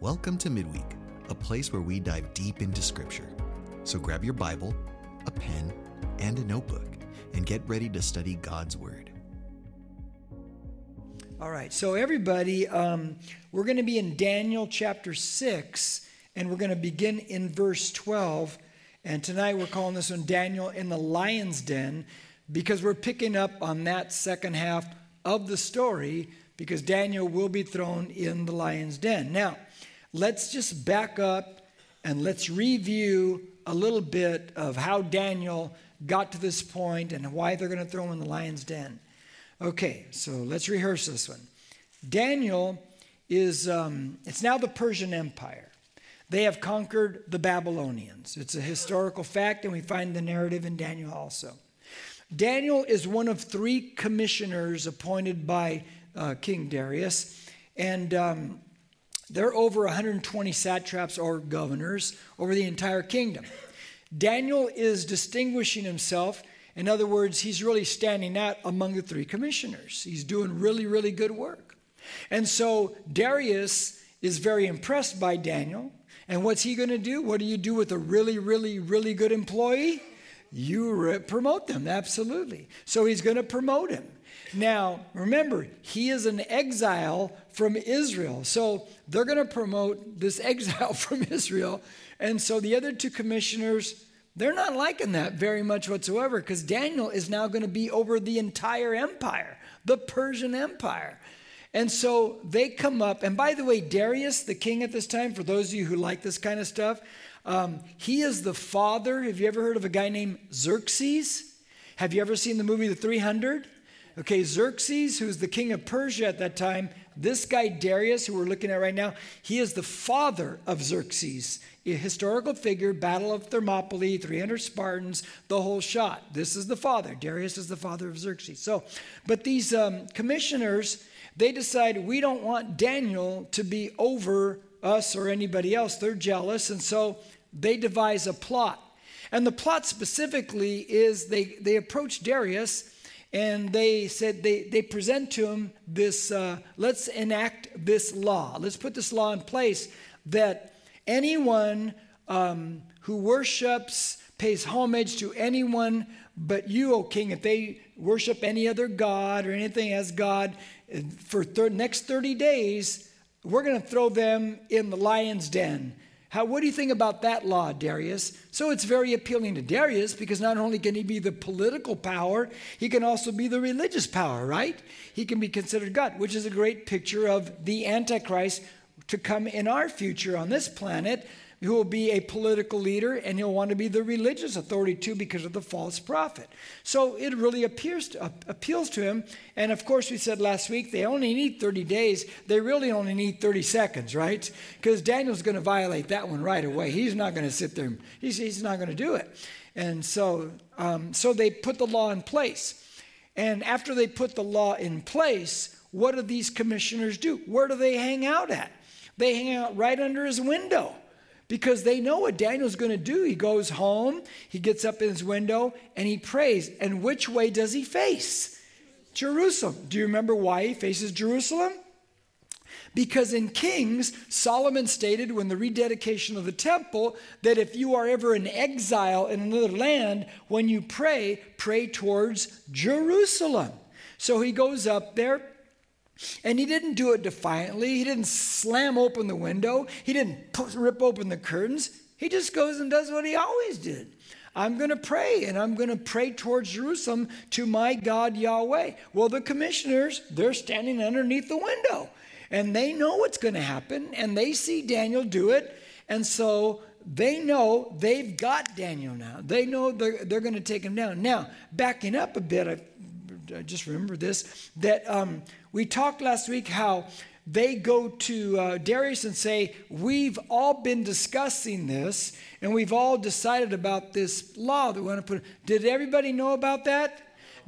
Welcome to Midweek, a place where we dive deep into Scripture. So grab your Bible, a pen, and a notebook, and get ready to study God's Word. All right, so everybody, um, we're going to be in Daniel chapter 6, and we're going to begin in verse 12. And tonight we're calling this one Daniel in the Lion's Den because we're picking up on that second half of the story because Daniel will be thrown in the lion's den. Now, let's just back up and let's review a little bit of how Daniel got to this point and why they're going to throw him in the lion's den. Okay, so let's rehearse this one. Daniel is, um, it's now the Persian Empire. They have conquered the Babylonians. It's a historical fact, and we find the narrative in Daniel also. Daniel is one of three commissioners appointed by uh, King Darius, and um, there are over 120 satraps or governors over the entire kingdom. Daniel is distinguishing himself. In other words, he's really standing out among the three commissioners. He's doing really, really good work. And so Darius is very impressed by Daniel. And what's he going to do? What do you do with a really, really, really good employee? You re- promote them, absolutely. So he's going to promote him. Now, remember, he is an exile from Israel. So they're going to promote this exile from Israel. And so the other two commissioners, they're not liking that very much whatsoever because Daniel is now going to be over the entire empire, the Persian Empire. And so they come up, and by the way, Darius, the king at this time, for those of you who like this kind of stuff, um, he is the father. Have you ever heard of a guy named Xerxes? Have you ever seen the movie The 300? Okay, Xerxes, who's the king of Persia at that time, this guy Darius, who we're looking at right now, he is the father of Xerxes, a historical figure, Battle of Thermopylae, 300 Spartans, the whole shot. This is the father. Darius is the father of Xerxes. So, but these um, commissioners, they decide we don't want Daniel to be over us or anybody else. They're jealous, and so they devise a plot. And the plot specifically is they, they approach Darius and they said they, they present to him this uh, let's enact this law. Let's put this law in place that anyone um, who worships pays homage to anyone but you o king. If they worship any other god or anything as god for the next 30 days we're going to throw them in the lion's den how, what do you think about that law, Darius? So it's very appealing to Darius because not only can he be the political power, he can also be the religious power, right? He can be considered God, which is a great picture of the Antichrist to come in our future on this planet who will be a political leader and he'll want to be the religious authority too because of the false prophet. So it really appears to, uh, appeals to him. And of course, we said last week they only need 30 days. They really only need 30 seconds, right? Because Daniel's going to violate that one right away. He's not going to sit there. He's, he's not going to do it. And so, um, so they put the law in place. And after they put the law in place, what do these commissioners do? Where do they hang out at? They hang out right under his window because they know what Daniel's going to do. He goes home, he gets up in his window, and he prays. And which way does he face? Jerusalem. Do you remember why he faces Jerusalem? Because in Kings, Solomon stated when the rededication of the temple that if you are ever in exile in another land, when you pray, pray towards Jerusalem. So he goes up there, and he didn't do it defiantly. He didn't slam open the window. He didn't rip open the curtains. He just goes and does what he always did. I'm going to pray, and I'm going to pray towards Jerusalem to my God Yahweh. Well, the commissioners, they're standing underneath the window, and they know what's going to happen, and they see Daniel do it, and so they know they've got Daniel now. They know they're, they're going to take him down. Now, backing up a bit, I, I just remember this that um, we talked last week how they go to uh, Darius and say, We've all been discussing this and we've all decided about this law that we want to put. Did everybody know about that?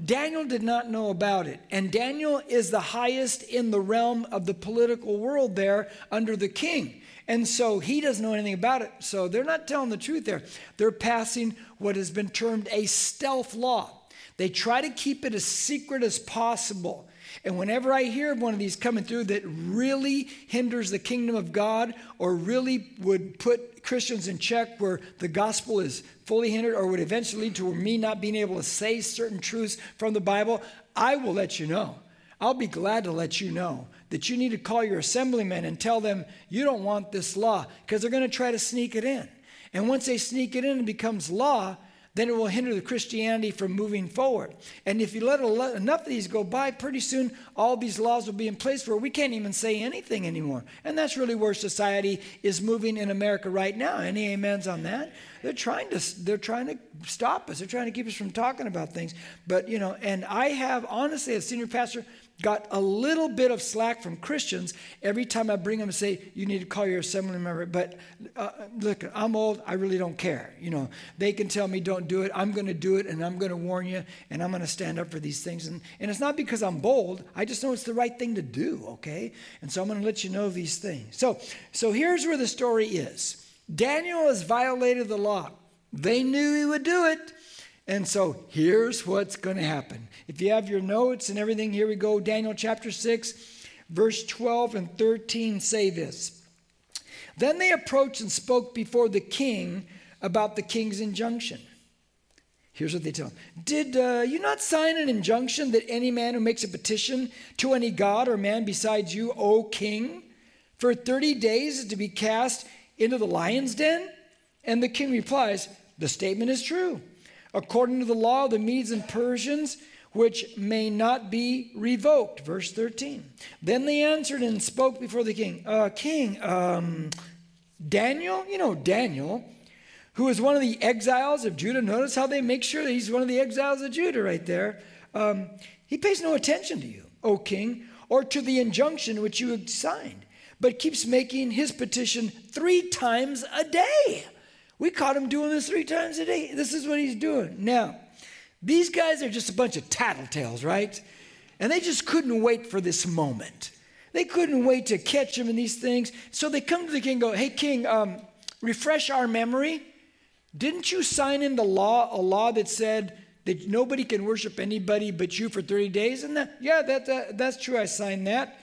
Daniel did not know about it. And Daniel is the highest in the realm of the political world there under the king. And so he doesn't know anything about it. So they're not telling the truth there. They're passing what has been termed a stealth law. They try to keep it as secret as possible. And whenever I hear of one of these coming through that really hinders the kingdom of God or really would put Christians in check where the gospel is fully hindered or would eventually lead to me not being able to say certain truths from the Bible, I will let you know. I'll be glad to let you know that you need to call your assemblymen and tell them you don't want this law because they're going to try to sneak it in. And once they sneak it in and becomes law, then it will hinder the Christianity from moving forward. And if you let enough of these go by, pretty soon all these laws will be in place where we can't even say anything anymore. And that's really where society is moving in America right now. Any amens on that? They're trying to they're trying to stop us. They're trying to keep us from talking about things. But you know, and I have honestly, as senior pastor, got a little bit of slack from Christians every time I bring them and say, you need to call your assembly member. But uh, look, I'm old. I really don't care. You know, they can tell me don't do it. I'm going to do it and I'm going to warn you and I'm going to stand up for these things. And, and it's not because I'm bold. I just know it's the right thing to do, okay? And so I'm going to let you know these things. So, so here's where the story is. Daniel has violated the law. They knew he would do it. And so here's what's going to happen. If you have your notes and everything, here we go. Daniel chapter 6, verse 12 and 13 say this. Then they approached and spoke before the king about the king's injunction. Here's what they tell him Did uh, you not sign an injunction that any man who makes a petition to any god or man besides you, O king, for 30 days is to be cast into the lion's den? And the king replies, The statement is true according to the law of the Medes and Persians, which may not be revoked. Verse 13. Then they answered and spoke before the king. Uh, king, um, Daniel, you know Daniel, who is one of the exiles of Judah. Notice how they make sure that he's one of the exiles of Judah right there. Um, he pays no attention to you, O king, or to the injunction which you signed, but keeps making his petition three times a day. We caught him doing this three times a day. This is what he's doing. Now, these guys are just a bunch of tattletales, right? And they just couldn't wait for this moment. They couldn't wait to catch him in these things. So they come to the king and go, Hey, king, um, refresh our memory. Didn't you sign in the law, a law that said that nobody can worship anybody but you for 30 days? And that, yeah, that, that, that's true. I signed that.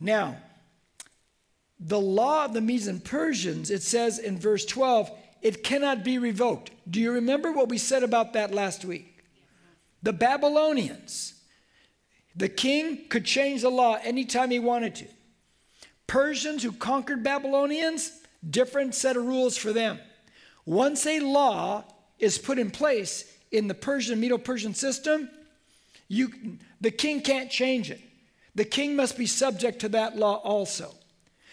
Now, the law of the Medes and Persians, it says in verse 12, it cannot be revoked. Do you remember what we said about that last week? The Babylonians. The king could change the law anytime he wanted to. Persians who conquered Babylonians, different set of rules for them. Once a law is put in place in the Persian, Medo Persian system, you, the king can't change it. The king must be subject to that law also.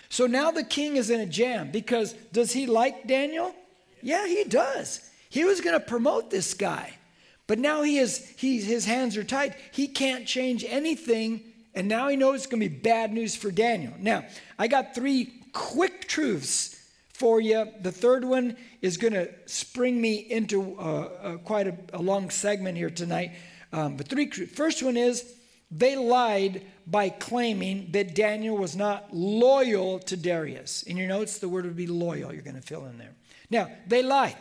So now the king is in a jam because does he like Daniel? Yeah, he does. He was going to promote this guy. But now he is, he, his hands are tied. He can't change anything. And now he knows it's going to be bad news for Daniel. Now, I got three quick truths for you. The third one is going to spring me into uh, uh, quite a, a, long segment here tonight. Um, but three. First one is they lied by claiming that Daniel was not loyal to Darius. In your notes, the word would be loyal. You're going to fill in there. Now, they lie.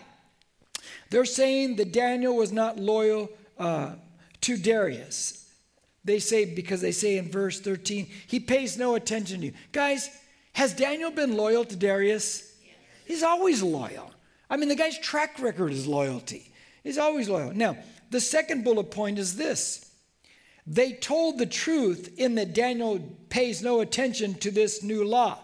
They're saying that Daniel was not loyal uh, to Darius. They say, because they say in verse 13, he pays no attention to you. Guys, has Daniel been loyal to Darius? He's always loyal. I mean, the guy's track record is loyalty. He's always loyal. Now, the second bullet point is this they told the truth in that Daniel pays no attention to this new law.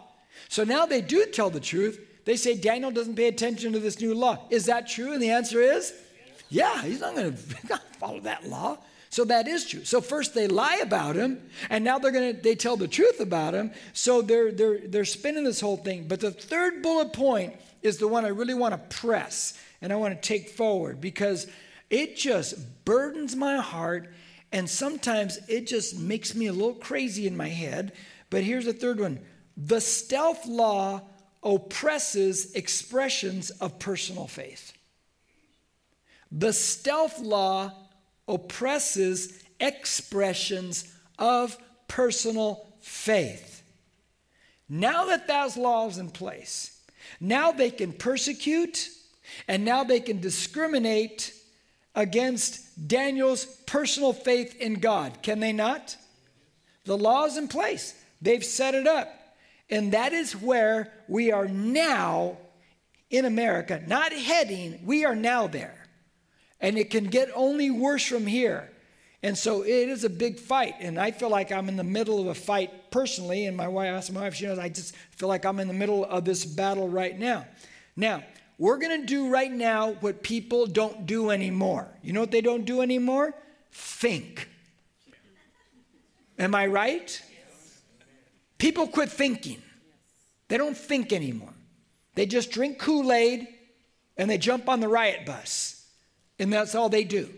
So now they do tell the truth, they say Daniel doesn't pay attention to this new law. Is that true? And the answer is yeah, he's not going to follow that law. So that is true. So first they lie about him, and now they're going to they tell the truth about him. So they're they're they're spinning this whole thing. But the third bullet point is the one I really want to press and I want to take forward because it just burdens my heart and sometimes it just makes me a little crazy in my head. But here's the third one. The stealth law oppresses expressions of personal faith. The stealth law oppresses expressions of personal faith. Now that those laws in place, now they can persecute and now they can discriminate against Daniel's personal faith in God. Can they not? The law is in place, they've set it up. And that is where we are now in America, not heading, we are now there. And it can get only worse from here. And so it is a big fight. And I feel like I'm in the middle of a fight personally. And my wife my wife, she knows, I just feel like I'm in the middle of this battle right now. Now, we're going to do right now what people don't do anymore. You know what they don't do anymore? Think. Am I right? People quit thinking. They don't think anymore. They just drink Kool Aid and they jump on the riot bus. And that's all they do.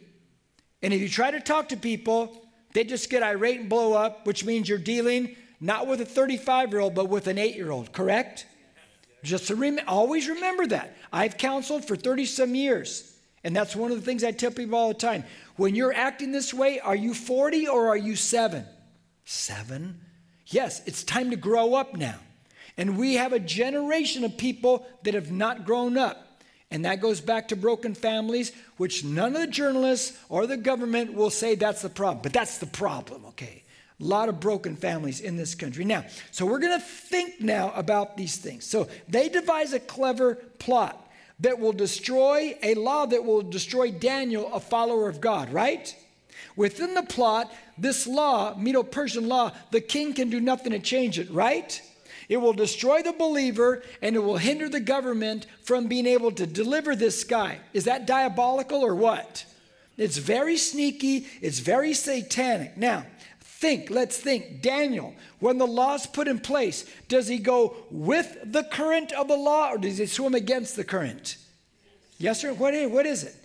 And if you try to talk to people, they just get irate and blow up, which means you're dealing not with a 35 year old, but with an eight year old, correct? Just to rem- always remember that. I've counseled for 30 some years. And that's one of the things I tell people all the time. When you're acting this way, are you 40 or are you seven? Seven? Yes, it's time to grow up now. And we have a generation of people that have not grown up. And that goes back to broken families, which none of the journalists or the government will say that's the problem. But that's the problem, okay? A lot of broken families in this country. Now, so we're going to think now about these things. So they devise a clever plot that will destroy a law that will destroy Daniel, a follower of God, right? Within the plot, this law, Medo Persian law, the king can do nothing to change it, right? It will destroy the believer and it will hinder the government from being able to deliver this guy. Is that diabolical or what? It's very sneaky, it's very satanic. Now, think, let's think. Daniel, when the law's put in place, does he go with the current of the law or does he swim against the current? Yes, sir? What is, what is it?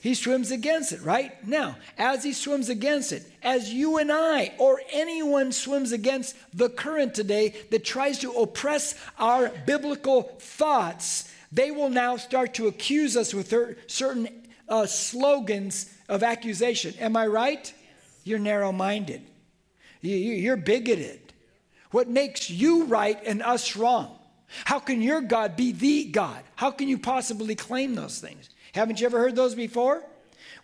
He swims against it, right? Now, as he swims against it, as you and I or anyone swims against the current today that tries to oppress our biblical thoughts, they will now start to accuse us with certain uh, slogans of accusation. Am I right? You're narrow minded, you're bigoted. What makes you right and us wrong? How can your God be the God? How can you possibly claim those things? Haven't you ever heard those before?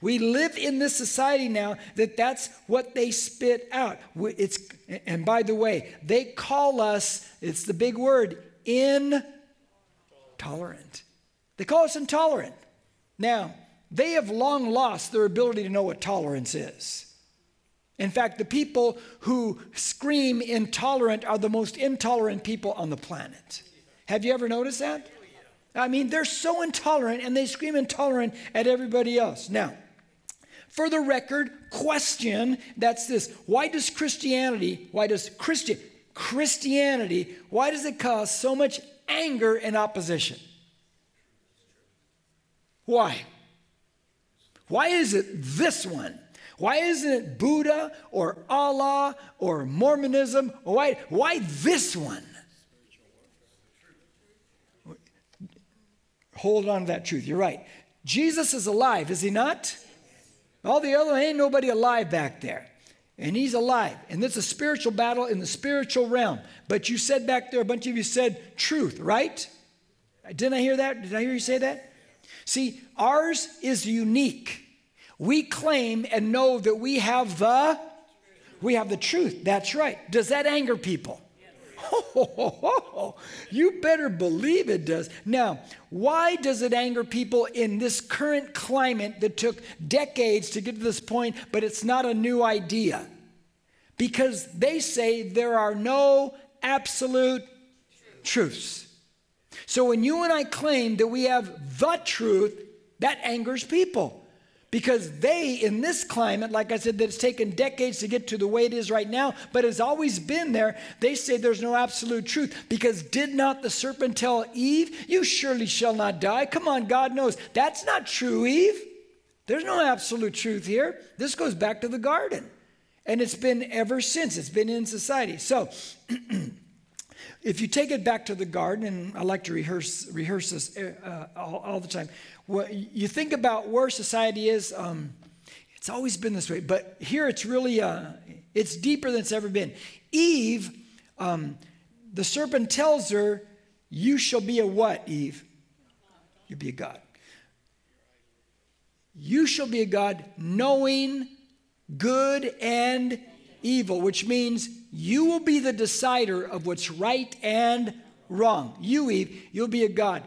We live in this society now that that's what they spit out. It's, and by the way, they call us, it's the big word, intolerant. They call us intolerant. Now, they have long lost their ability to know what tolerance is. In fact, the people who scream intolerant are the most intolerant people on the planet. Have you ever noticed that? I mean, they're so intolerant and they scream intolerant at everybody else. Now, for the record, question that's this why does Christianity, why does Christian, Christianity, why does it cause so much anger and opposition? Why? Why is it this one? Why isn't it Buddha or Allah or Mormonism? Why, why this one? Hold on to that truth. You're right. Jesus is alive, is he not? All the other ain't nobody alive back there. And he's alive. And it's a spiritual battle in the spiritual realm. But you said back there, a bunch of you said truth, right? Didn't I hear that? Did I hear you say that? See, ours is unique. We claim and know that we have the we have the truth. That's right. Does that anger people? you better believe it does. Now, why does it anger people in this current climate that took decades to get to this point, but it's not a new idea? Because they say there are no absolute truths. So when you and I claim that we have the truth, that angers people because they, in this climate, like I said, that it's taken decades to get to the way it is right now, but has always been there, they say there's no absolute truth. Because did not the serpent tell Eve, You surely shall not die? Come on, God knows. That's not true, Eve. There's no absolute truth here. This goes back to the garden. And it's been ever since, it's been in society. So, if you take it back to the garden, and I like to rehearse, rehearse this uh, all, all the time, well, you think about where society is, um, it's always been this way, but here it's really, uh, it's deeper than it's ever been. Eve, um, the serpent tells her, you shall be a what, Eve? You'll be a God. You shall be a God knowing good and evil, which means you will be the decider of what's right and wrong. You, Eve, you'll be a God.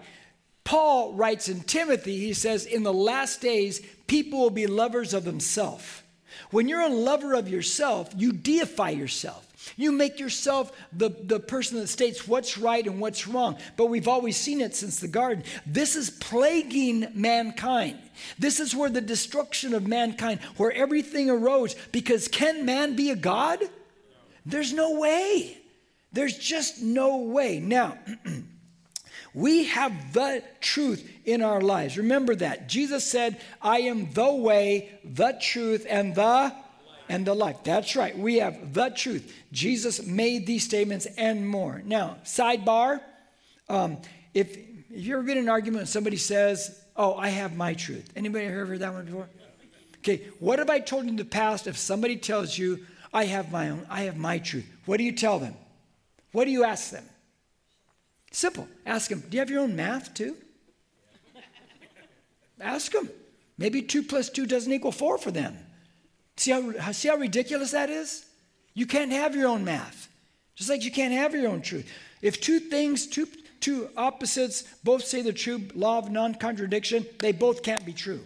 Paul writes in Timothy, he says, In the last days, people will be lovers of themselves. When you're a lover of yourself, you deify yourself. You make yourself the, the person that states what's right and what's wrong. But we've always seen it since the garden. This is plaguing mankind. This is where the destruction of mankind, where everything arose. Because can man be a God? There's no way. There's just no way. Now, we have the truth in our lives. Remember that. Jesus said, I am the way, the truth, and the and the life. That's right. We have the truth. Jesus made these statements and more. Now, sidebar, um, if, if you ever been in an argument and somebody says, oh, I have my truth. Anybody ever heard that one before? Okay, what have I told you in the past if somebody tells you, I have my own, I have my truth? What do you tell them? What do you ask them? Simple. Ask them, do you have your own math too? ask them. Maybe two plus two doesn't equal four for them. See how, see how ridiculous that is? You can't have your own math, just like you can't have your own truth. If two things, two, two opposites, both say the true law of non contradiction, they both can't be true.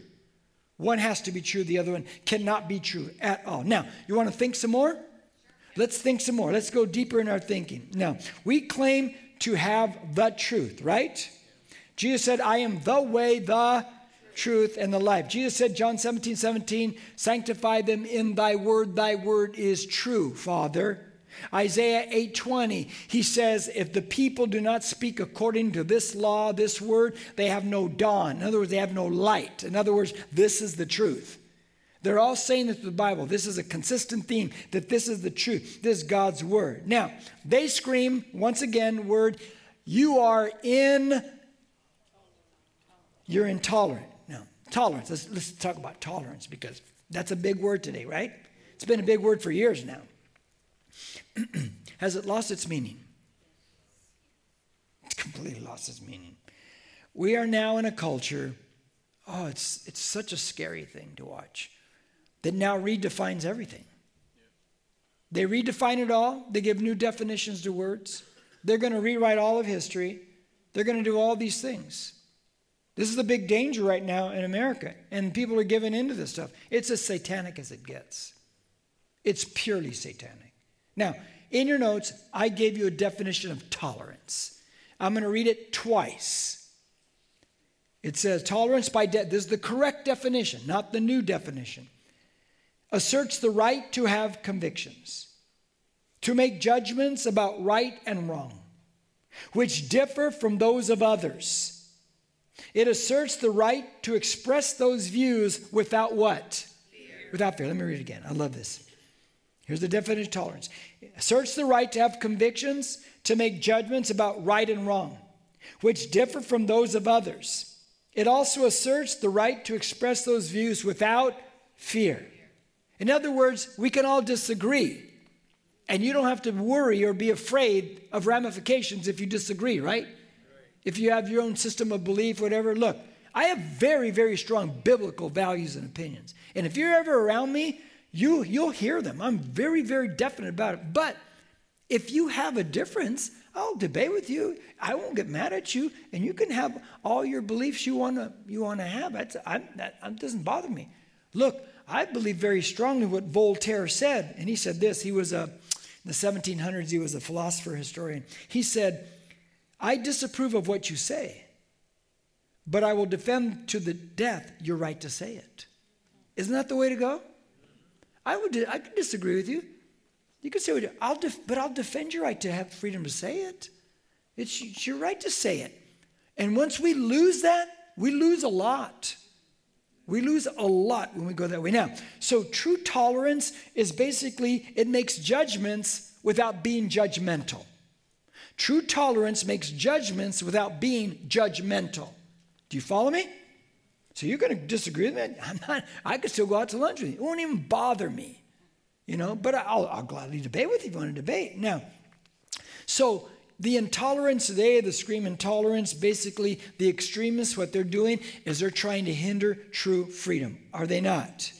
One has to be true, the other one cannot be true at all. Now, you want to think some more? Let's think some more. Let's go deeper in our thinking. Now, we claim to have the truth, right? Jesus said, I am the way, the truth, and the life. Jesus said, John 17, 17, sanctify them in thy word. Thy word is true, Father. Isaiah 8:20 he says if the people do not speak according to this law this word they have no dawn in other words they have no light in other words this is the truth they're all saying this to the Bible this is a consistent theme that this is the truth this is God's word now they scream once again word you are in you're intolerant Now, Tolerance. Let's, let's talk about tolerance because that's a big word today, right? It's been a big word for years now. Has it lost its meaning? It's completely lost its meaning. We are now in a culture, oh, it's, it's such a scary thing to watch, that now redefines everything. They redefine it all, they give new definitions to words, they're going to rewrite all of history, they're going to do all these things. This is the big danger right now in America, and people are giving into this stuff. It's as satanic as it gets. It's purely satanic. Now, in your notes, I gave you a definition of tolerance. I'm going to read it twice. It says tolerance by death. This is the correct definition, not the new definition. Asserts the right to have convictions, to make judgments about right and wrong, which differ from those of others it asserts the right to express those views without what? Fear. Without fear. Let me read it again. I love this. Here's the definition of tolerance. It asserts the right to have convictions, to make judgments about right and wrong, which differ from those of others. It also asserts the right to express those views without fear. In other words, we can all disagree, and you don't have to worry or be afraid of ramifications if you disagree, right? if you have your own system of belief, whatever, look, I have very, very strong biblical values and opinions. And if you're ever around me, you, you'll hear them. I'm very, very definite about it. But if you have a difference, I'll debate with you. I won't get mad at you, and you can have all your beliefs you want to you want to have. That's, I, that, that doesn't bother me. Look, I believe very strongly what Voltaire said, and he said this. He was a in the 1700s. He was a philosopher historian. He said, I disapprove of what you say, but I will defend to the death your right to say it. Isn't that the way to go? I would. I could disagree with you. You could say, "I'll," def- but I'll defend your right to have freedom to say it. It's, it's your right to say it. And once we lose that, we lose a lot. We lose a lot when we go that way. Now, so true tolerance is basically it makes judgments without being judgmental. True tolerance makes judgments without being judgmental. Do you follow me? So you're going to disagree with me? I'm not. I could still go out to lunch with you. It won't even bother me, you know. But I'll, I'll gladly debate with you if you want to debate. Now, so the intolerance today, the scream intolerance, basically the extremists, what they're doing is they're trying to hinder true freedom. Are they not?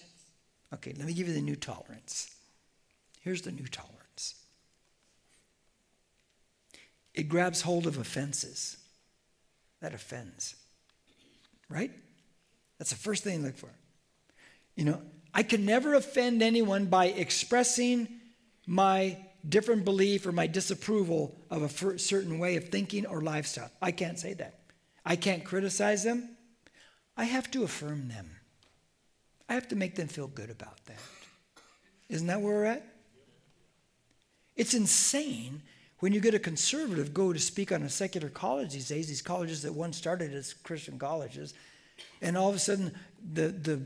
Okay, let me give you the new tolerance. Here's the new tolerance it grabs hold of offenses. That offends, right? That's the first thing you look for. You know, I can never offend anyone by expressing my different belief or my disapproval of a certain way of thinking or lifestyle. I can't say that. I can't criticize them. I have to affirm them. I have to make them feel good about that. Isn't that where we're at? It's insane when you get a conservative go to speak on a secular college these days, these colleges that once started as Christian colleges, and all of a sudden the, the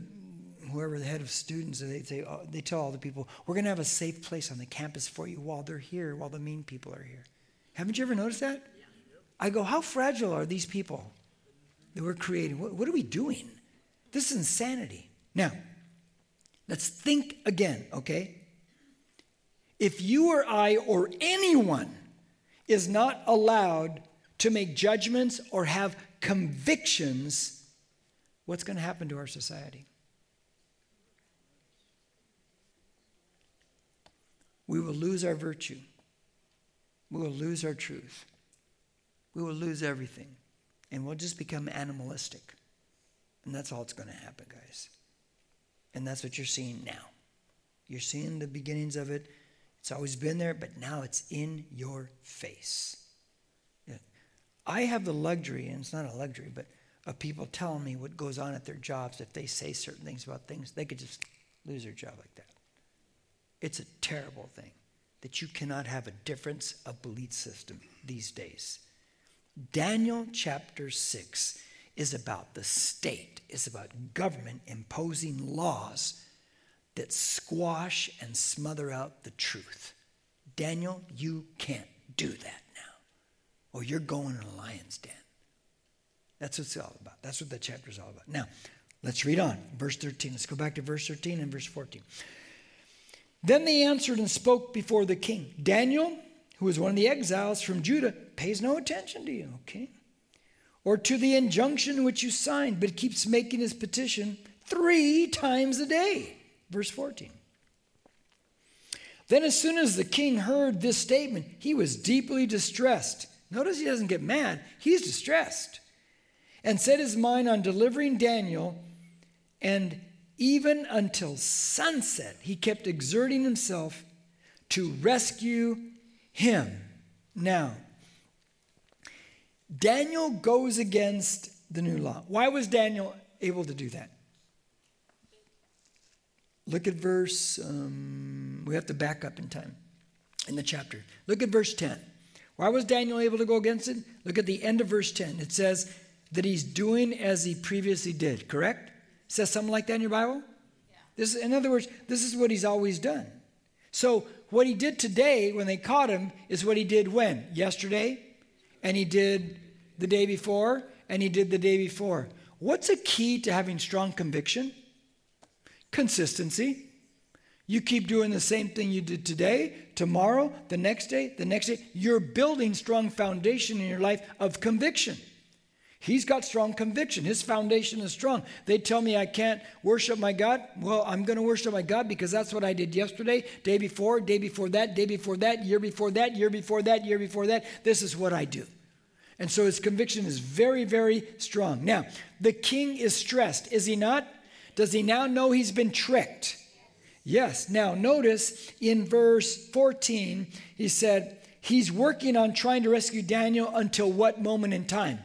whoever the head of students, they, they, uh, they tell all the people, we're going to have a safe place on the campus for you while they're here, while the mean people are here. Haven't you ever noticed that? I go, how fragile are these people that we're creating? What, what are we doing? This is insanity. Now, let's think again, okay? If you or I or anyone is not allowed to make judgments or have convictions, what's going to happen to our society? We will lose our virtue. We will lose our truth. We will lose everything. And we'll just become animalistic. And that's all that's going to happen, guys. And that's what you're seeing now. You're seeing the beginnings of it. It's always been there, but now it's in your face. I have the luxury, and it's not a luxury, but of people telling me what goes on at their jobs. If they say certain things about things, they could just lose their job like that. It's a terrible thing that you cannot have a difference of belief system these days. Daniel chapter 6 is about the state, it's about government imposing laws that squash and smother out the truth. Daniel, you can't do that now, or you're going in a lion's den. That's what it's all about. That's what the chapter is all about. Now, let's read on. Verse 13. Let's go back to verse 13 and verse 14. Then they answered and spoke before the king. Daniel, who was one of the exiles from Judah, pays no attention to you, okay? Or to the injunction which you signed, but keeps making his petition three times a day. Verse 14. Then, as soon as the king heard this statement, he was deeply distressed. Notice he doesn't get mad, he's distressed. And set his mind on delivering Daniel and even until sunset, he kept exerting himself to rescue him. Now, Daniel goes against the new law. Why was Daniel able to do that? Look at verse, um, we have to back up in time in the chapter. Look at verse 10. Why was Daniel able to go against it? Look at the end of verse 10. It says that he's doing as he previously did, correct? Says something like that in your Bible? Yeah. This, in other words, this is what he's always done. So, what he did today when they caught him is what he did when? Yesterday, and he did the day before, and he did the day before. What's a key to having strong conviction? Consistency. You keep doing the same thing you did today, tomorrow, the next day, the next day. You're building strong foundation in your life of conviction. He's got strong conviction. His foundation is strong. They tell me I can't worship my God. Well, I'm going to worship my God because that's what I did yesterday, day before, day before that, day before that, year before that, year before that, year before that. This is what I do. And so his conviction is very, very strong. Now, the king is stressed, is he not? Does he now know he's been tricked? Yes. Now, notice in verse 14, he said, he's working on trying to rescue Daniel until what moment in time?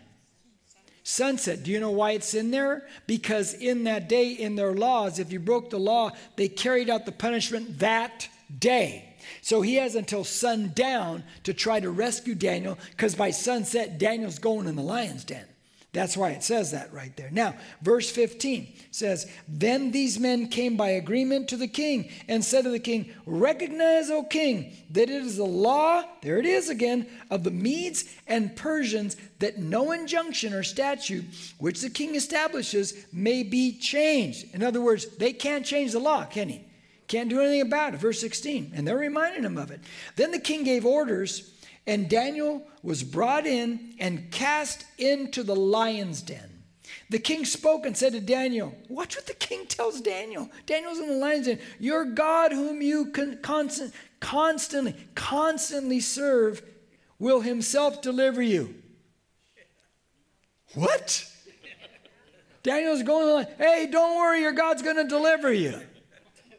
Sunset. Do you know why it's in there? Because in that day, in their laws, if you broke the law, they carried out the punishment that day. So he has until sundown to try to rescue Daniel, because by sunset, Daniel's going in the lion's den. That's why it says that right there. Now, verse 15 says, Then these men came by agreement to the king and said to the king, Recognize, O king, that it is the law, there it is again, of the Medes and Persians that no injunction or statute which the king establishes may be changed. In other words, they can't change the law, can he? Can't do anything about it. Verse 16. And they're reminding him of it. Then the king gave orders and Daniel was brought in and cast into the lion's den. The king spoke and said to Daniel, Watch what the king tells Daniel. Daniel's in the lion's den. Your God, whom you con- constant, constantly, constantly serve, will himself deliver you. What? Daniel's going, Hey, don't worry, your God's going to deliver you.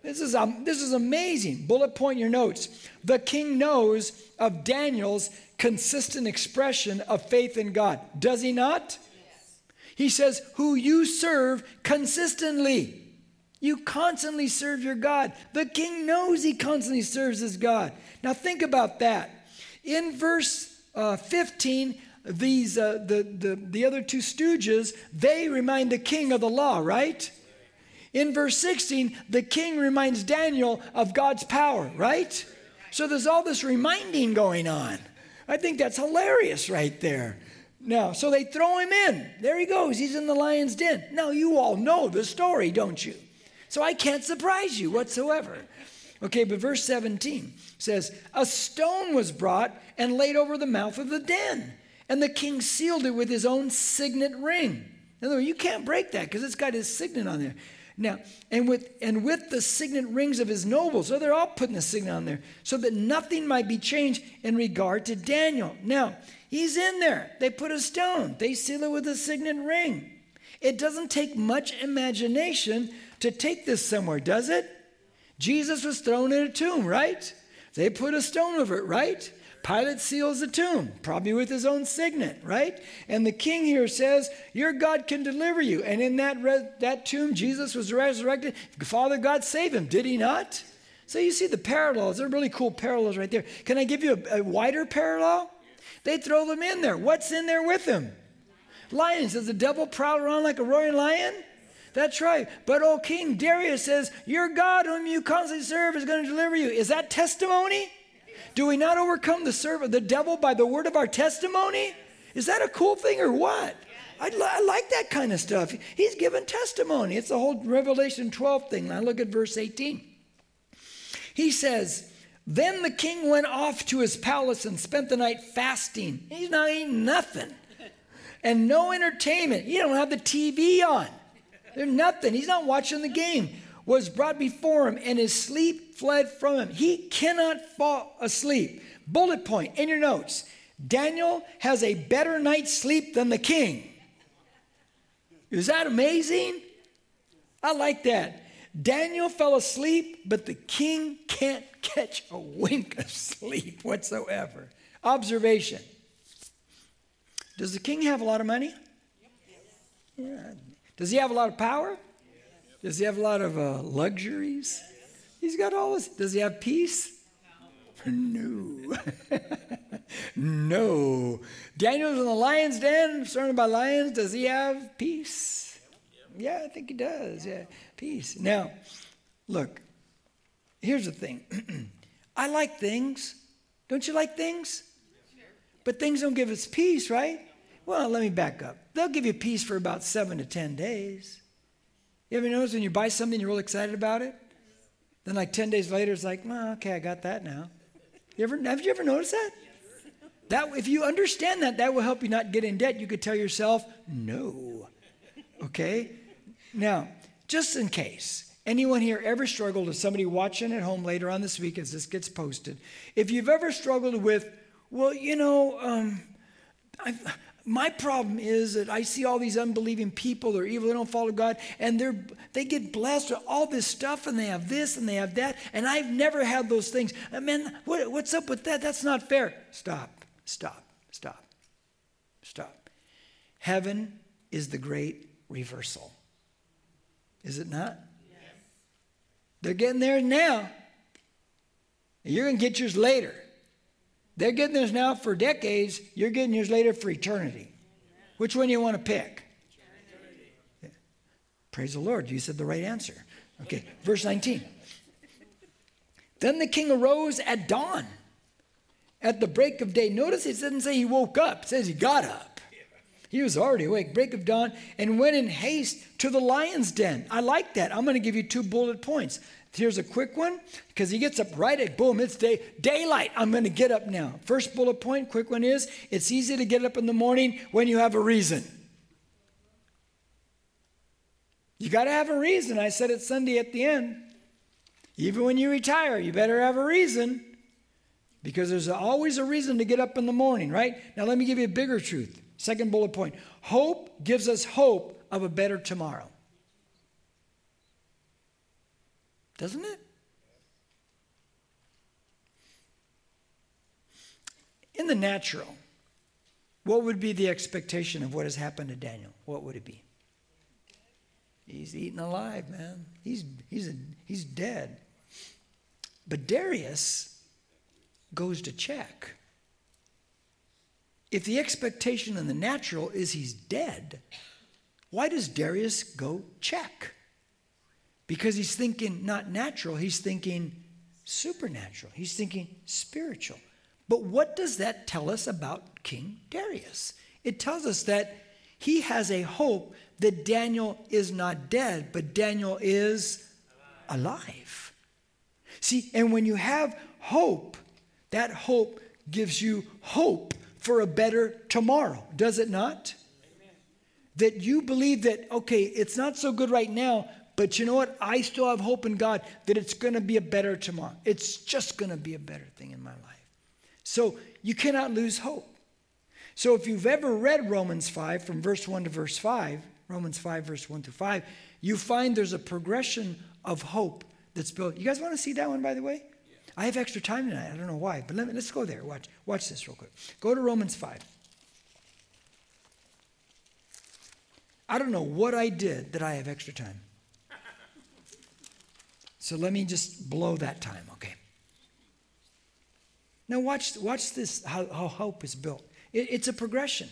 This is, um, this is amazing. Bullet point your notes. The king knows of Daniel's consistent expression of faith in God. Does he not? Yes. He says, Who you serve consistently. You constantly serve your God. The king knows he constantly serves his God. Now think about that. In verse uh, 15, these uh, the, the, the other two stooges, they remind the king of the law, right? In verse 16, the king reminds Daniel of God's power, right? So there's all this reminding going on. I think that's hilarious right there. Now, so they throw him in. There he goes. He's in the lion's den. Now, you all know the story, don't you? So I can't surprise you whatsoever. Okay, but verse 17 says, A stone was brought and laid over the mouth of the den, and the king sealed it with his own signet ring. In other words, you can't break that because it's got his signet on there. Now, and with and with the signet rings of his nobles, so they're all putting the signet on there, so that nothing might be changed in regard to Daniel. Now, he's in there. They put a stone, they seal it with a signet ring. It doesn't take much imagination to take this somewhere, does it? Jesus was thrown in a tomb, right? They put a stone over it, right? Pilate seals the tomb, probably with his own signet, right? And the king here says, Your God can deliver you. And in that, re- that tomb, Jesus was resurrected. Father God saved him, did he not? So you see the parallels. They're really cool parallels right there. Can I give you a, a wider parallel? They throw them in there. What's in there with them? Lions. Does the devil prowl around like a roaring lion? That's right. But, oh, King Darius says, Your God, whom you constantly serve, is going to deliver you. Is that testimony? Do we not overcome the servant, the devil by the word of our testimony? Is that a cool thing or what? I, li- I, like that kind of stuff. He's given testimony. It's the whole Revelation 12 thing. Now look at verse 18. He says, Then the king went off to his palace and spent the night fasting. He's not eating nothing. And no entertainment. He don't have the TV on. There's nothing. He's not watching the game was brought before him, and his sleep fled from him. He cannot fall asleep. Bullet point in your notes Daniel has a better night's sleep than the king. Is that amazing? I like that. Daniel fell asleep, but the king can't catch a wink of sleep whatsoever. Observation Does the king have a lot of money? Yeah. Does he have a lot of power? Does he have a lot of uh, luxuries? He's got all this. Does he have peace? No. no. Daniel's in the lion's den, surrounded by lions. Does he have peace? Yeah, I think he does. Yeah, peace. Now, look, here's the thing I like things. Don't you like things? But things don't give us peace, right? Well, let me back up. They'll give you peace for about seven to ten days. You ever notice when you buy something, you're real excited about it? Then, like 10 days later, it's like, well, okay, I got that now. You ever, have you ever noticed that? That if you understand that, that will help you not get in debt. You could tell yourself, no. Okay? Now, just in case anyone here ever struggled with somebody watching at home later on this week as this gets posted, if you've ever struggled with, well, you know, um, I've, my problem is that I see all these unbelieving people, they're evil, they don't follow God, and they're they get blessed with all this stuff, and they have this and they have that, and I've never had those things. Uh, I mean, what, what's up with that? That's not fair. Stop, stop, stop, stop. Heaven is the great reversal. Is it not? Yes. They're getting there now. You're going to get yours later. They're getting this now for decades. You're getting yours later for eternity. Which one do you want to pick? Praise the Lord. You said the right answer. Okay, verse 19. Then the king arose at dawn, at the break of day. Notice it doesn't say he woke up, it says he got up. He was already awake, break of dawn, and went in haste to the lion's den. I like that. I'm going to give you two bullet points. Here's a quick one because he gets up right at boom, it's day daylight. I'm going to get up now. First bullet point, quick one is it's easy to get up in the morning when you have a reason. You got to have a reason. I said it Sunday at the end. Even when you retire, you better have a reason because there's always a reason to get up in the morning, right? Now, let me give you a bigger truth. Second bullet point hope gives us hope of a better tomorrow. Doesn't it? In the natural, what would be the expectation of what has happened to Daniel? What would it be? He's eaten alive, man. He's, he's, a, he's dead. But Darius goes to check. If the expectation in the natural is he's dead, why does Darius go check? Because he's thinking not natural, he's thinking supernatural, he's thinking spiritual. But what does that tell us about King Darius? It tells us that he has a hope that Daniel is not dead, but Daniel is alive. See, and when you have hope, that hope gives you hope for a better tomorrow, does it not? Amen. That you believe that, okay, it's not so good right now, but you know what? I still have hope in God that it's going to be a better tomorrow. It's just going to be a better thing in my life. So you cannot lose hope. So if you've ever read Romans 5 from verse 1 to verse 5, Romans 5, verse 1 to 5, you find there's a progression of hope that's built. You guys want to see that one, by the way? Yeah. I have extra time tonight. I don't know why, but let me, let's go there. Watch, watch this real quick. Go to Romans 5. I don't know what I did that I have extra time. So let me just blow that time, okay? Now watch, watch this, how, how hope is built. It, it's a progression.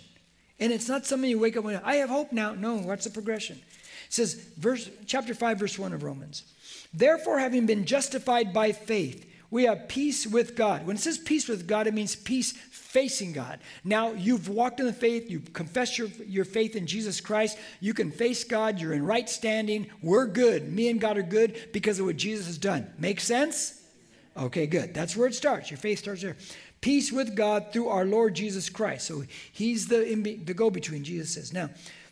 And it's not something you wake up and I have hope now. No, what's the progression? It says, verse, chapter 5, verse 1 of Romans. Therefore, having been justified by faith, we have peace with God. When it says peace with God, it means peace facing God. Now, you've walked in the faith, you've confessed your, your faith in Jesus Christ, you can face God, you're in right standing. We're good. Me and God are good because of what Jesus has done. Make sense? Okay, good. That's where it starts. Your faith starts there. Peace with God through our Lord Jesus Christ. So he's the, the go between, Jesus says. Now,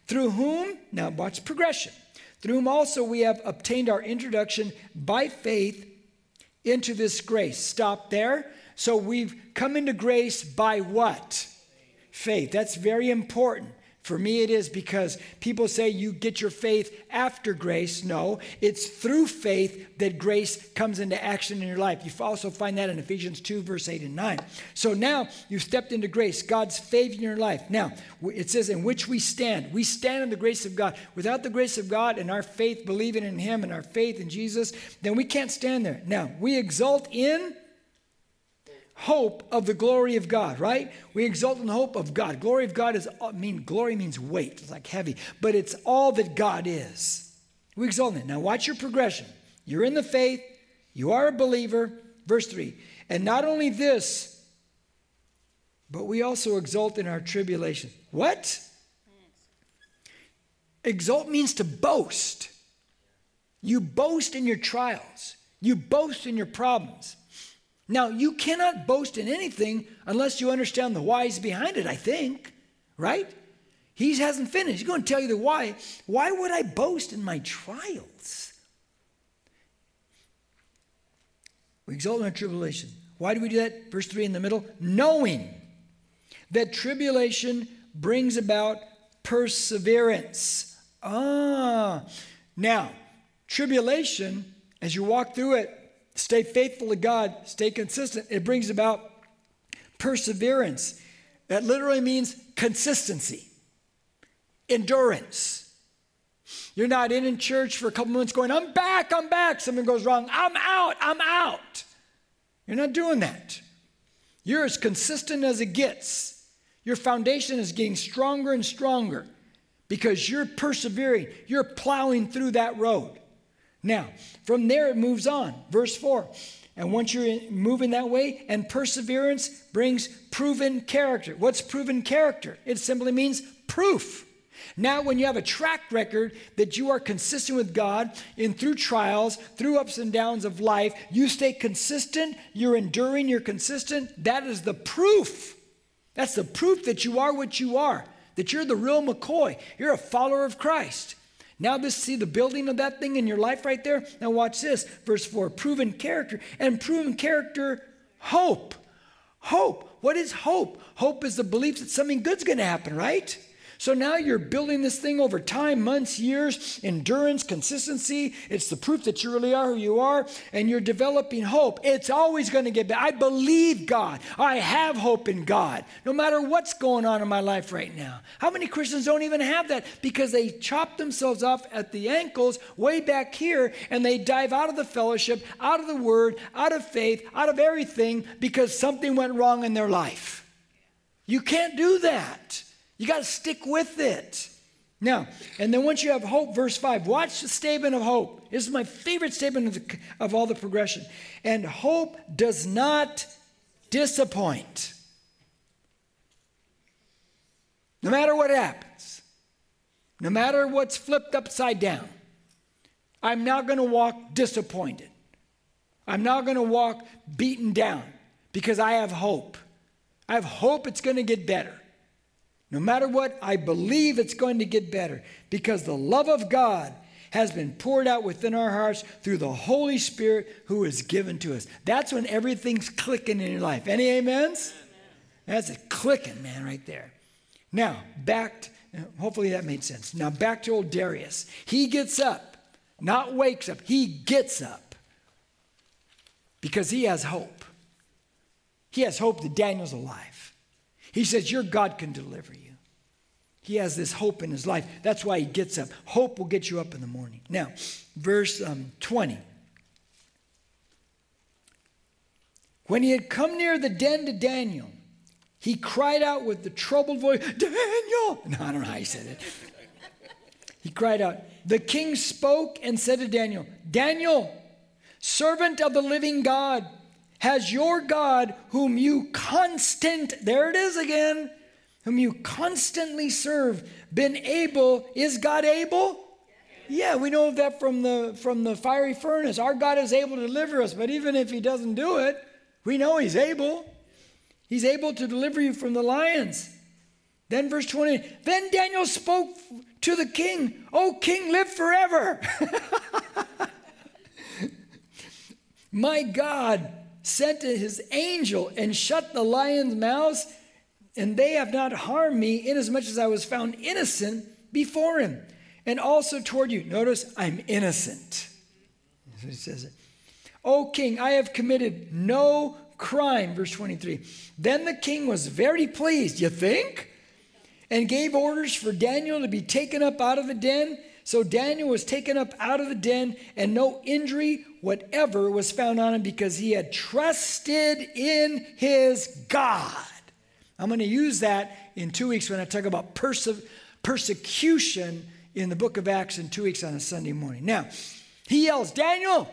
through whom, now watch progression. Through whom also we have obtained our introduction by faith into this grace. Stop there. So we've come into grace by what? Faith. That's very important. For me, it is because people say you get your faith after grace. No, it's through faith that grace comes into action in your life. You also find that in Ephesians 2, verse 8 and 9. So now you've stepped into grace, God's favor in your life. Now, it says, in which we stand. We stand in the grace of God. Without the grace of God and our faith, believing in Him and our faith in Jesus, then we can't stand there. Now, we exult in hope of the glory of God, right? We exult in the hope of God. Glory of God is I mean glory means weight, it's like heavy, but it's all that God is. We exult in it. Now watch your progression. You're in the faith, you are a believer. Verse 3. And not only this, but we also exult in our tribulation. What? Exult means to boast. You boast in your trials. You boast in your problems. Now, you cannot boast in anything unless you understand the whys behind it, I think, right? He hasn't finished. He's going to tell you the why. Why would I boast in my trials? We exult in our tribulation. Why do we do that? Verse 3 in the middle. Knowing that tribulation brings about perseverance. Ah. Now, tribulation, as you walk through it, Stay faithful to God, stay consistent. It brings about perseverance. That literally means consistency, endurance. You're not in in church for a couple months going, I'm back, I'm back. Something goes wrong, I'm out, I'm out. You're not doing that. You're as consistent as it gets. Your foundation is getting stronger and stronger because you're persevering, you're plowing through that road. Now, from there it moves on. Verse 4. And once you're moving that way, and perseverance brings proven character. What's proven character? It simply means proof. Now, when you have a track record that you are consistent with God in through trials, through ups and downs of life, you stay consistent, you're enduring, you're consistent, that is the proof. That's the proof that you are what you are, that you're the real McCoy. You're a follower of Christ. Now, this see the building of that thing in your life right there? Now, watch this. Verse 4 proven character. And proven character, hope. Hope. What is hope? Hope is the belief that something good's going to happen, right? So now you're building this thing over time, months, years, endurance, consistency. It's the proof that you really are who you are, and you're developing hope. It's always going to get better. I believe God. I have hope in God, no matter what's going on in my life right now. How many Christians don't even have that because they chop themselves off at the ankles way back here and they dive out of the fellowship, out of the word, out of faith, out of everything because something went wrong in their life? You can't do that. You got to stick with it. Now, and then once you have hope, verse 5, watch the statement of hope. This is my favorite statement of, the, of all the progression. And hope does not disappoint. No matter what happens, no matter what's flipped upside down, I'm not going to walk disappointed. I'm not going to walk beaten down because I have hope. I have hope it's going to get better. No matter what, I believe it's going to get better because the love of God has been poured out within our hearts through the Holy Spirit who is given to us. That's when everything's clicking in your life. Any amens? That's a clicking, man, right there. Now, back, to, hopefully that made sense. Now, back to old Darius. He gets up, not wakes up, he gets up because he has hope. He has hope that Daniel's alive. He says, Your God can deliver you. He has this hope in his life. That's why he gets up. Hope will get you up in the morning. Now, verse um, 20. When he had come near the den to Daniel, he cried out with the troubled voice, Daniel! No, I don't know how he said it. He cried out. The king spoke and said to Daniel, Daniel, servant of the living God, has your God, whom you constant, there it is again, whom you constantly serve, been able, is God able? Yeah, we know that from the from the fiery furnace. Our God is able to deliver us, but even if he doesn't do it, we know he's able. He's able to deliver you from the lions. Then verse 20, then Daniel spoke to the king, "O king, live forever." My God sent to his angel and shut the lion's mouths, and they have not harmed me, inasmuch as I was found innocent before him, and also toward you. Notice, I'm innocent. So he says it. O king, I have committed no crime. Verse 23. Then the king was very pleased, you think? And gave orders for Daniel to be taken up out of the den. So Daniel was taken up out of the den, and no injury whatever was found on him because he had trusted in his God. I'm going to use that in two weeks when I talk about perse- persecution in the book of Acts in two weeks on a Sunday morning. Now, he yells, Daniel,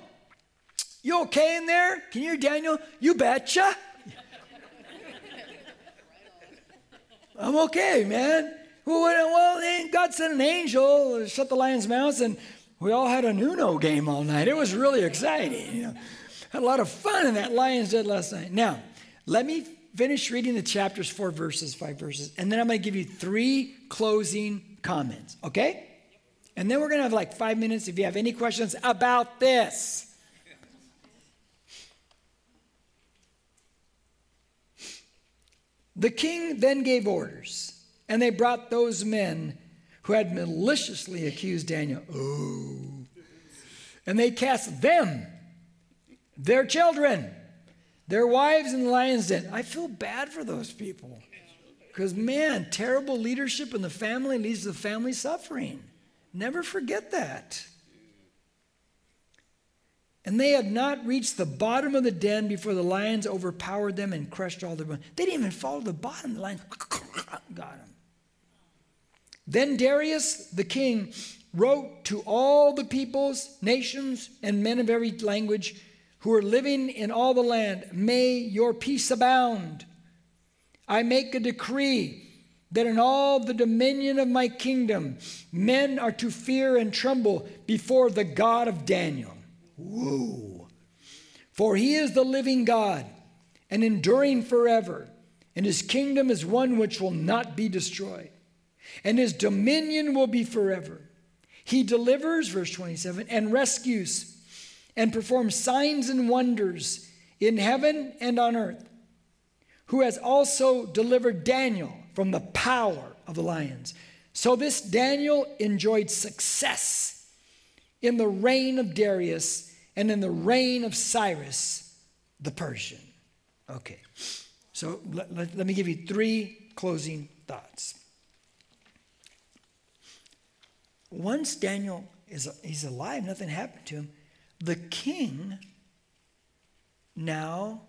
you okay in there? Can you hear Daniel? You betcha. I'm okay, man. Well, God sent an angel, shut the lion's mouth, and we all had a Uno game all night. It was really exciting. You know, had a lot of fun in that Lions Den last night. Now, let me finish reading the chapters, four verses, five verses, and then I'm going to give you three closing comments, okay? And then we're going to have like five minutes if you have any questions about this. The king then gave orders, and they brought those men who had maliciously accused Daniel. Oh. And they cast them, their children, their wives in the lion's den. I feel bad for those people. Because, man, terrible leadership in the family leads to family suffering. Never forget that. And they had not reached the bottom of the den before the lions overpowered them and crushed all their bones. They didn't even fall to the bottom. The lions got them. Then Darius the king wrote to all the peoples, nations, and men of every language who are living in all the land May your peace abound. I make a decree that in all the dominion of my kingdom, men are to fear and tremble before the God of Daniel. Whoa. For he is the living God and enduring forever, and his kingdom is one which will not be destroyed and his dominion will be forever. He delivers, verse 27, and rescues and performs signs and wonders in heaven and on earth, who has also delivered Daniel from the power of the lions. So this Daniel enjoyed success in the reign of Darius and in the reign of Cyrus the Persian. Okay, so let, let, let me give you three closing thoughts. Once Daniel is he's alive, nothing happened to him. The king now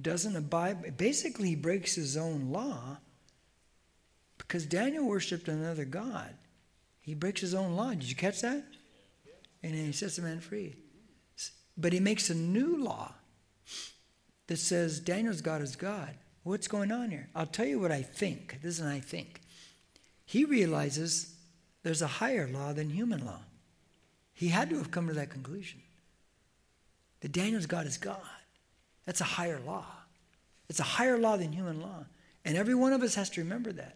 doesn't abide. Basically, he breaks his own law because Daniel worshipped another god. He breaks his own law. Did you catch that? And he sets the man free. But he makes a new law that says Daniel's God is God. What's going on here? I'll tell you what I think. This is what I think. He realizes there's a higher law than human law. He had to have come to that conclusion. That Daniel's God is God. That's a higher law. It's a higher law than human law. And every one of us has to remember that.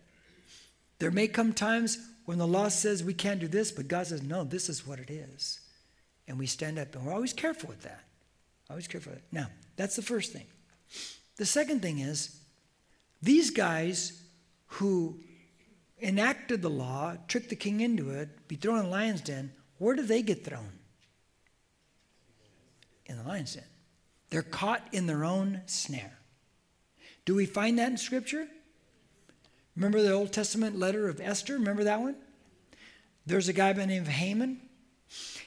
There may come times when the law says we can't do this, but God says, no, this is what it is. And we stand up and we're always careful with that. Always careful with that. Now, that's the first thing. The second thing is these guys who enacted the law, tricked the king into it, be thrown in the lion's den, where do they get thrown? In the lion's den. They're caught in their own snare. Do we find that in Scripture? Remember the Old Testament letter of Esther? Remember that one? There's a guy by the name of Haman.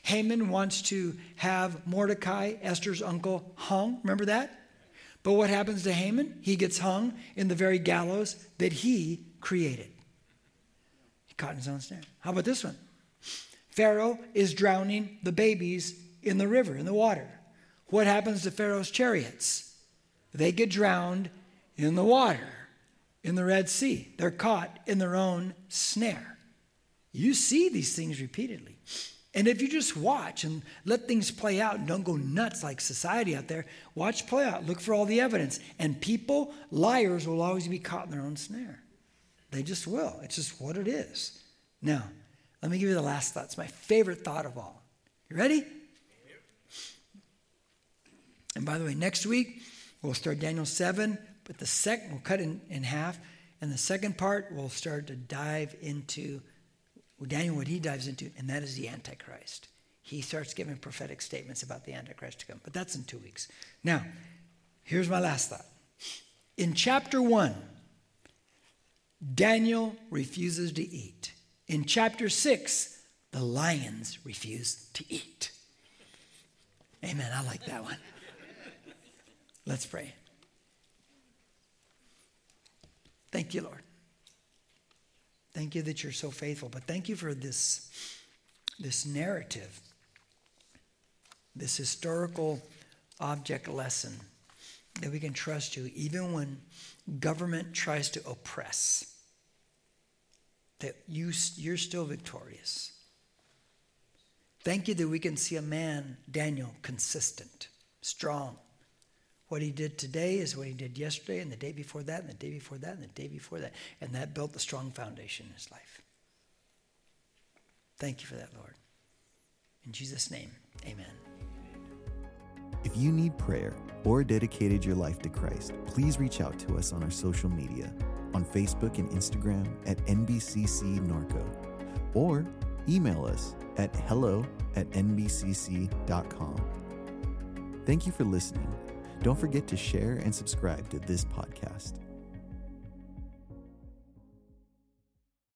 Haman wants to have Mordecai, Esther's uncle, hung. Remember that? But what happens to Haman? He gets hung in the very gallows that he created. He caught in his own snare. How about this one? Pharaoh is drowning the babies in the river, in the water. What happens to Pharaoh's chariots? They get drowned in the water, in the Red Sea. They're caught in their own snare. You see these things repeatedly. And if you just watch and let things play out and don't go nuts like society out there, watch play out, look for all the evidence. And people, liars, will always be caught in their own snare. They just will. It's just what it is. Now, let me give you the last thought. It's my favorite thought of all. You ready? And by the way, next week we'll start Daniel 7, but the second, we'll cut in, in half. And the second part, we'll start to dive into Daniel, what he dives into, and that is the Antichrist. He starts giving prophetic statements about the Antichrist to come, but that's in two weeks. Now, here's my last thought. In chapter one, Daniel refuses to eat. In chapter six, the lions refuse to eat. Amen. I like that one. Let's pray. Thank you, Lord. Thank you that you're so faithful. But thank you for this, this narrative, this historical object lesson that we can trust you even when government tries to oppress. That you, you're still victorious. Thank you that we can see a man, Daniel, consistent, strong, what he did today is what he did yesterday and the day before that and the day before that and the day before that. And that built the strong foundation in his life. Thank you for that, Lord. In Jesus' name, amen. If you need prayer or dedicated your life to Christ, please reach out to us on our social media on Facebook and Instagram at NBCC Norco or email us at hello at nbcc.com. Thank you for listening don't forget to share and subscribe to this podcast.